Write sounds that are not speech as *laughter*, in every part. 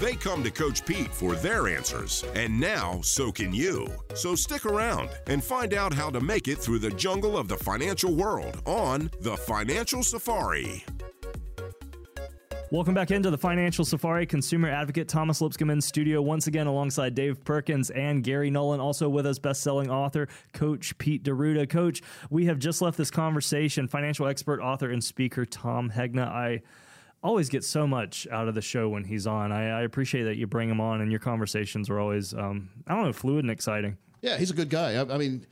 They come to Coach Pete for their answers, and now so can you. So stick around and find out how to make it through the jungle of the financial world on The Financial Safari. Welcome back into the Financial Safari. Consumer advocate Thomas Lipscomb in studio once again alongside Dave Perkins and Gary Nolan. Also with us, best-selling author Coach Pete D'Arruda. Coach, we have just left this conversation. Financial expert, author, and speaker Tom Hegna. I always get so much out of the show when he's on. I, I appreciate that you bring him on, and your conversations are always, um, I don't know, fluid and exciting. Yeah, he's a good guy. I, I mean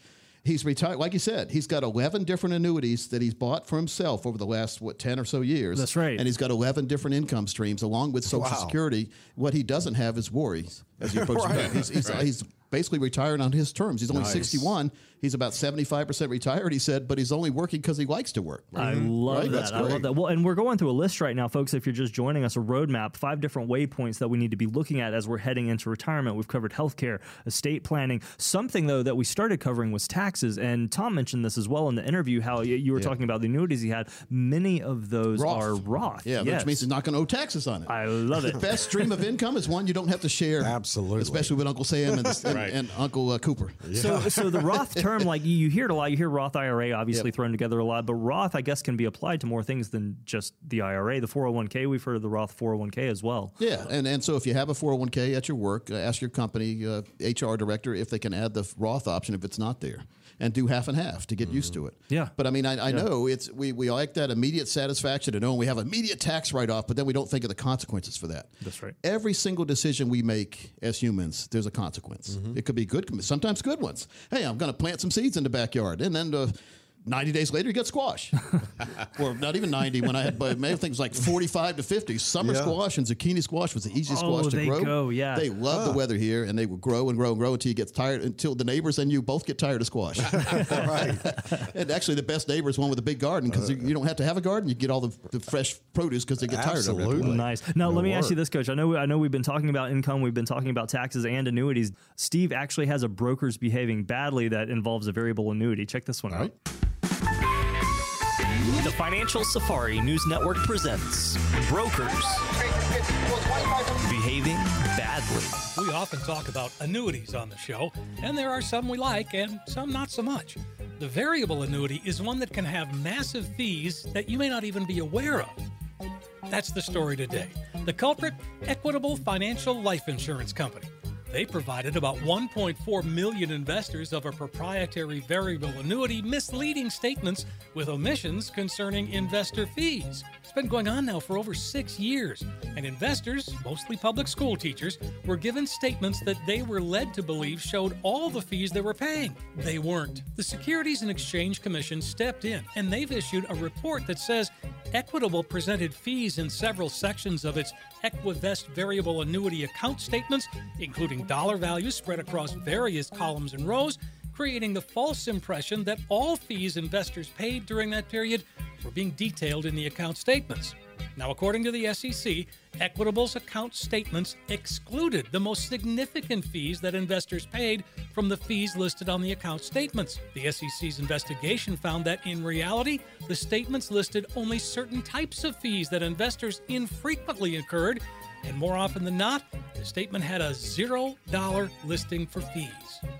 he's retired. Like you said, he's got 11 different annuities that he's bought for himself over the last, what, 10 or so years. That's right. And he's got 11 different income streams along with Social wow. Security. What he doesn't have is worries as he approaches *laughs* right. he's, he's, right. he's, basically retired on his terms. He's only nice. 61. He's about 75% retired, he said, but he's only working because he likes to work. I mm-hmm. love right? that. I love that. Well, and we're going through a list right now, folks. If you're just joining us, a roadmap, five different waypoints that we need to be looking at as we're heading into retirement. We've covered healthcare, estate planning. Something, though, that we started covering was taxes. And Tom mentioned this as well in the interview how you were yeah. talking about the annuities he had. Many of those Roth. are Roth. Yeah, yes. which means he's not going to owe taxes on it. I love it. The *laughs* best stream of income is one you don't have to share. Absolutely. Especially with Uncle Sam and, *laughs* the, right. and, and Uncle uh, Cooper. Yeah. So, so the Roth *laughs* term, like you hear it a lot. You hear Roth IRA obviously yep. thrown together a lot, but Roth, I guess, can be applied to more things than just the IRA. The 401k, we've heard of the Roth 401k as well. Yeah, and and so if you have a 401k at your work, uh, ask your company uh, HR director if they can add the Roth option if it's not there and do half and half to get mm-hmm. used to it. Yeah. But I mean, I, I yeah. know it's we, we like that immediate satisfaction to know we have immediate tax write off, but then we don't think of the consequences for that. That's right. Every single decision we make as humans, there's a consequence. Mm-hmm. It could be good, sometimes good ones. Hey, I'm going to plant some seeds in the backyard, and then. Uh, 90 days later, you get squash. *laughs* or not even 90 when I had, but maybe things like 45 to 50. Summer yeah. squash and zucchini squash was the easiest oh, squash to they grow. Go, yeah. They love huh. the weather here and they will grow and grow and grow until you get tired, until the neighbors and you both get tired of squash. *laughs* right. *laughs* and actually, the best neighbor is one with a big garden because uh, you don't have to have a garden. You get all the, the fresh produce because they get absolutely. tired of it. Absolutely. Nice. Now, let me work. ask you this, Coach. I know, I know we've been talking about income, we've been talking about taxes and annuities. Steve actually has a broker's behaving badly that involves a variable annuity. Check this one all out. Right. The Financial Safari News Network presents Brokers Behaving Badly. We often talk about annuities on the show, and there are some we like and some not so much. The variable annuity is one that can have massive fees that you may not even be aware of. That's the story today. The culprit Equitable Financial Life Insurance Company. They provided about 1.4 million investors of a proprietary variable annuity misleading statements with omissions concerning investor fees. It's been going on now for over six years, and investors, mostly public school teachers, were given statements that they were led to believe showed all the fees they were paying. They weren't. The Securities and Exchange Commission stepped in, and they've issued a report that says Equitable presented fees in several sections of its Equivest variable annuity account statements, including dollar values spread across various columns and rows, creating the false impression that all fees investors paid during that period were being detailed in the account statements. Now, according to the SEC, Equitable's account statements excluded the most significant fees that investors paid from the fees listed on the account statements. The SEC's investigation found that in reality, the statements listed only certain types of fees that investors infrequently incurred, and more often than not, the statement had a $0 listing for fees.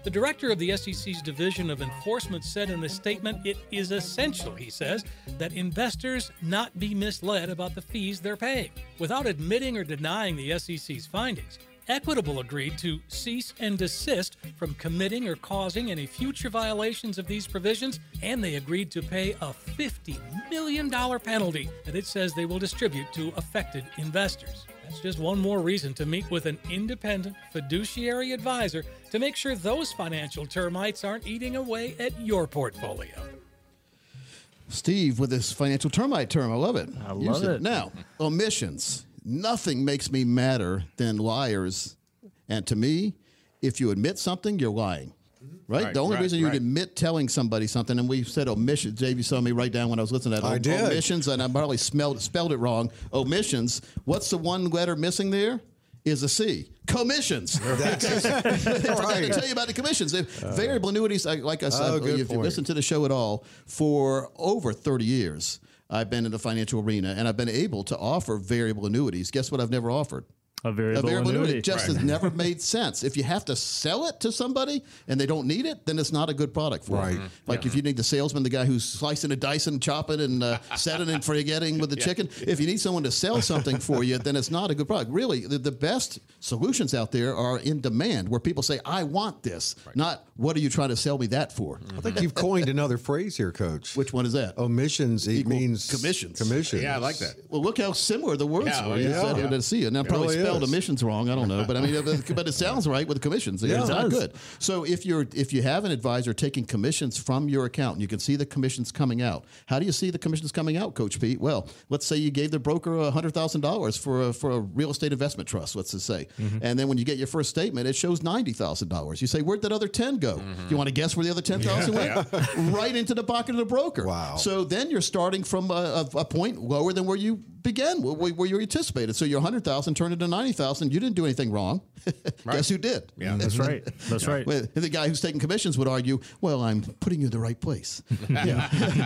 The director of the SEC's Division of Enforcement said in a statement it is essential, he says, that investors not be misled about the fees they're paying. Without admitting or denying the SEC's findings, Equitable agreed to cease and desist from committing or causing any future violations of these provisions, and they agreed to pay a $50 million penalty that it says they will distribute to affected investors. That's just one more reason to meet with an independent fiduciary advisor to make sure those financial termites aren't eating away at your portfolio. Steve with this financial termite term. I love it. I Use love it. Now, *laughs* omissions. Nothing makes me madder than liars. And to me, if you admit something, you're lying. Right? Right, the only right, reason you right. admit telling somebody something, and we said omissions. Dave, you saw me write down when I was listening to that. I did. Omissions, and I probably spelled, spelled it wrong. Omissions. What's the one letter missing there? Is a C. Commissions. *laughs* That's I forgot to tell you about the commissions. If uh, variable annuities, like I said, Oh, if you listen to the show at all, for over 30 years, I've been in the financial arena and I've been able to offer variable annuities. Guess what I've never offered? A variable, a variable annuity. annuity just has never *laughs* made sense. If you have to sell it to somebody and they don't need it, then it's not a good product for Right. them. Like if you need the salesman, the guy who's slicing and dicing, chopping and uh, *laughs* setting and forgetting with the chicken. If you need someone to sell something for you, then it's not a good product. Really, the, the best solutions out there are in demand, where people say, "I want this," not "What are you trying to sell me that for?" I think you've coined another phrase here, Coach. Which one is that? omissions Equal means commissions. Commissions. Yeah, I like that. Well, look how similar the words Yeah, are. well, You yeah. said Yeah. it to see it. And I It probably really spelled is. emissions wrong. I don't know, but I mean, but it sounds right with the commissions. Yeah, it's it not good. So if you're if you have an advisor taking commissions from your account, and you can see the commissions coming out. How do you see the commissions coming out, Coach Pete? Well, let's say you gave the broker hundred thousand dollars for a, for a real estate investment trust. Let's just say, Mm-hmm. and then when you get your first statement, it shows ninety thousand dollars. You say, where'd that other ten go? Mm-hmm. You want to guess where the other ten thousand went? *laughs* right into the pocket of the broker. Wow. So then you're starting from a, a, a point lower than where you began, where, where you anticipated. So your hundred thousand turned into ninety thousand. You didn't do anything wrong. *laughs* Guess who did? Yeah. That's *laughs* right. That's right. Well, the guy who's taking commissions would argue, "Well, I'm putting you in the right place." *laughs*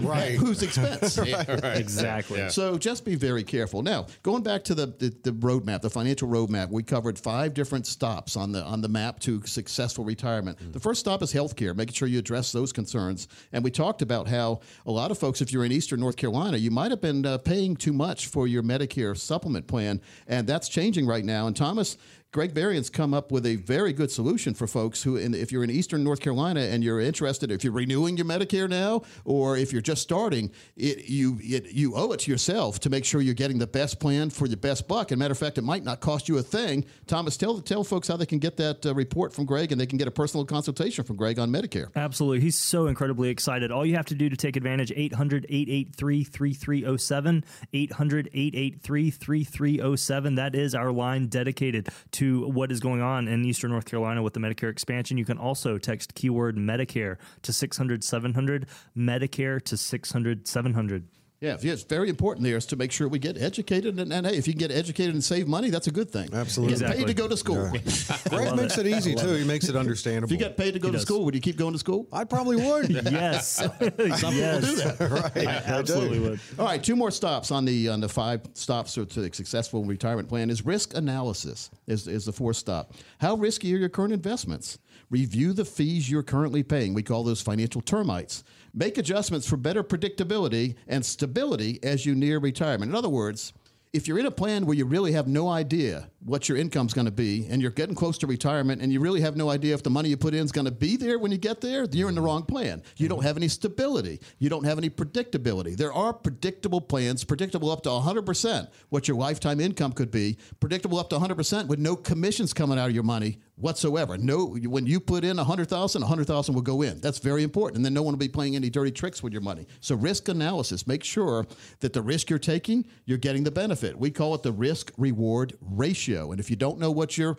Right. Whose expense? Exactly. Yeah. So just be very careful. Now, going back to the, the the roadmap, the financial roadmap, we covered five different stops on the on the map to successful retirement. The first stop is healthcare, making sure you address those concerns. And we talked about how a lot of folks, if you're in Eastern North Carolina, you might have been uh, paying too much for your Medicare supplement plan, and that's changing right now. And Thomas. Greg Varian's come up with a very good solution for folks who, in, if you're in Eastern North Carolina and you're interested, if you're renewing your Medicare now, or if you're just starting, it, you it, you owe it to yourself to make sure you're getting the best plan for your best buck. And matter of fact, it might not cost you a thing. Thomas, tell tell folks how they can get that uh, report from Greg and they can get a personal consultation from Greg on Medicare. Absolutely. He's so incredibly excited. All you have to do to take advantage 800-883-3307, 800-883-3307. That is our line dedicated to what is going on in Eastern North Carolina with the Medicare expansion. You can also text keyword Medicare to 600-700, Medicare to 600-700. Yeah, yeah, it's very important there is to make sure we get educated. And, and hey, if you can get educated and save money, that's a good thing. Absolutely. Get paid to go to school. *laughs* Greg makes it easy too. He makes it understandable. If you get paid to go to does. school, would you keep going to school? I probably would. *laughs* Yes. *laughs* Some people do that. right. I absolutely would. All right, two more stops on the on the five stops to to a successful retirement plan is risk analysis is, is the fourth stop. How risky are your current investments? Review the fees you're currently paying. We call those financial termites. Make adjustments for better predictability and stability as you near retirement. In other words, if you're in a plan where you really have no idea what your income's going to be and you're getting close to retirement and you really have no idea if the money you put in is going to be there when you get there, you're in the wrong plan. You don't have any stability. You don't have any predictability. There are predictable plans, predictable up to 100% what your lifetime income could be, predictable up to 100% with no commissions coming out of your money whatsoever. No, when you put in a 100,000, a 100,000 will go in. That's very important. And then no one will be playing any dirty tricks with your money. So risk analysis, make sure that the risk you're taking, you're getting the benefit. We call it the risk reward ratio. And if you don't know what your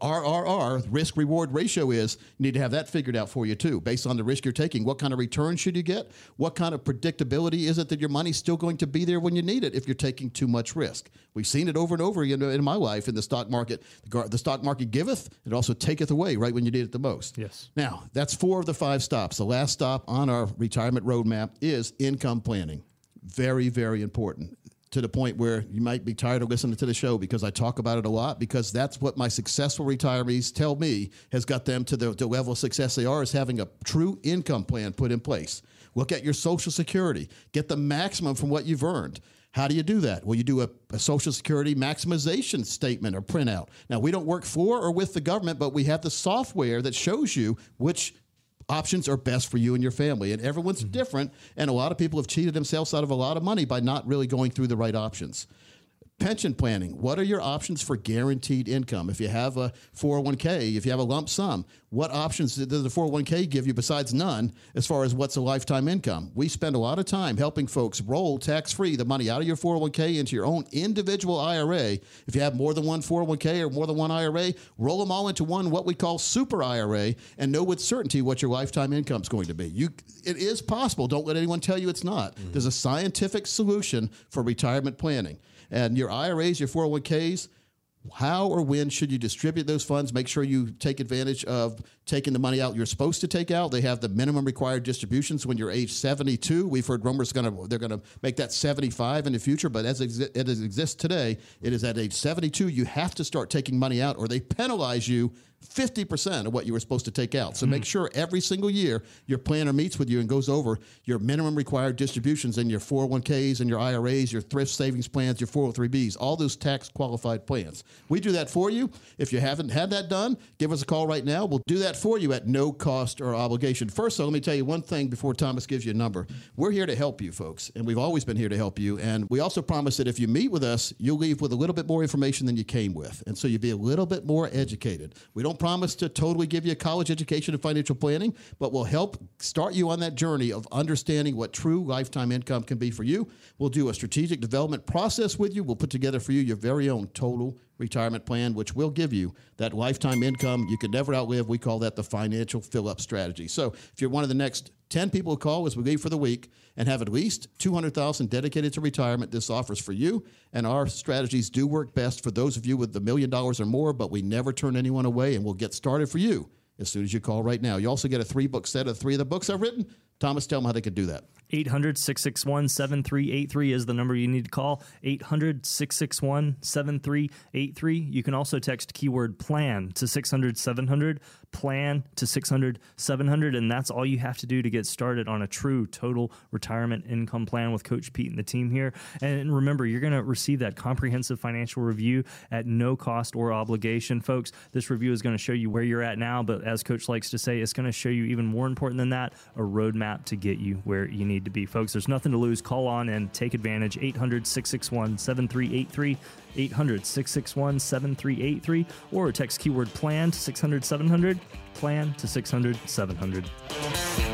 RRR, risk reward ratio is, you need to have that figured out for you too, based on the risk you're taking. What kind of return should you get? What kind of predictability is it that your money's still going to be there when you need it if you're taking too much risk? We've seen it over and over again in my life in the stock market. The The stock market giveth, it also taketh away right when you need it the most. Yes. Now, that's four of the five stops. The last stop on our retirement roadmap is income planning. Very, very important to the point where you might be tired of listening to the show because I talk about it a lot because that's what my successful retirees tell me has got them to the, the level of success they are is having a true income plan put in place. Look at your Social Security. Get the maximum from what you've earned. How do you do that? Well, you do a, a Social Security maximization statement or printout. Now, we don't work for or with the government, but we have the software that shows you which options are best for you and your family. And everyone's mm-hmm. different. And a lot of people have cheated themselves out of a lot of money by not really going through the right options. Pension planning. What are your options for guaranteed income? If you have a 401k, if you have a lump sum, what options does the 401k give you besides none as far as what's a lifetime income? We spend a lot of time helping folks roll tax free the money out of your 401k into your own individual IRA. If you have more than one 401k or more than one IRA, roll them all into one what we call super IRA and know with certainty what your lifetime income is going to be. You, it is possible. Don't let anyone tell you it's not. Mm-hmm. There's a scientific solution for retirement planning. And your IRAs, your 401ks, how or when should you distribute those funds? Make sure you take advantage of taking the money out you're supposed to take out. They have the minimum required distributions when you're age 72. We've heard rumors to they're going to make that 75 in the future, but as it exists today, it is at age 72 you have to start taking money out or they penalize you 50% of what you were supposed to take out. So mm. make sure every single year your planner meets with you and goes over your minimum required distributions in your 401ks and your IRAs, your thrift savings plans, your 403bs, all those tax qualified plans. We do that for you. If you haven't had that done, give us a call right now. We'll do that for you at no cost or obligation. First, though, let me tell you one thing before Thomas gives you a number. We're here to help you, folks, and we've always been here to help you. And we also promise that if you meet with us, you'll leave with a little bit more information than you came with. And so you'll be a little bit more educated. We don't don't promise to totally give you a college education in financial planning, but we'll help start you on that journey of understanding what true lifetime income can be for you. We'll do a strategic development process with you. We'll put together for you your very own total retirement plan, which will give you that lifetime income you could never outlive. We call that the financial fill up strategy. So if you're one of the next 10 people who call as we leave for the week and have at least 200,000 dedicated to retirement, this offers for you. And our strategies do work best for those of you with the million dollars or more, but we never turn anyone away and we'll get started for you as soon as you call right now. You also get a three book set of three of the books I've written. Thomas, tell them how they could do that. 800 661 7383 is the number you need to call. 800 661 7383. You can also text keyword plan to 600 700 plan to 600 700 and that's all you have to do to get started on a true total retirement income plan with coach pete and the team here and remember you're going to receive that comprehensive financial review at no cost or obligation folks this review is going to show you where you're at now but as coach likes to say it's going to show you even more important than that a roadmap to get you where you need to be folks. There's nothing to lose. Call on and take advantage. 800 661 7383 800 661 7383 or text keyword plan to 600 700 plan to 600 700.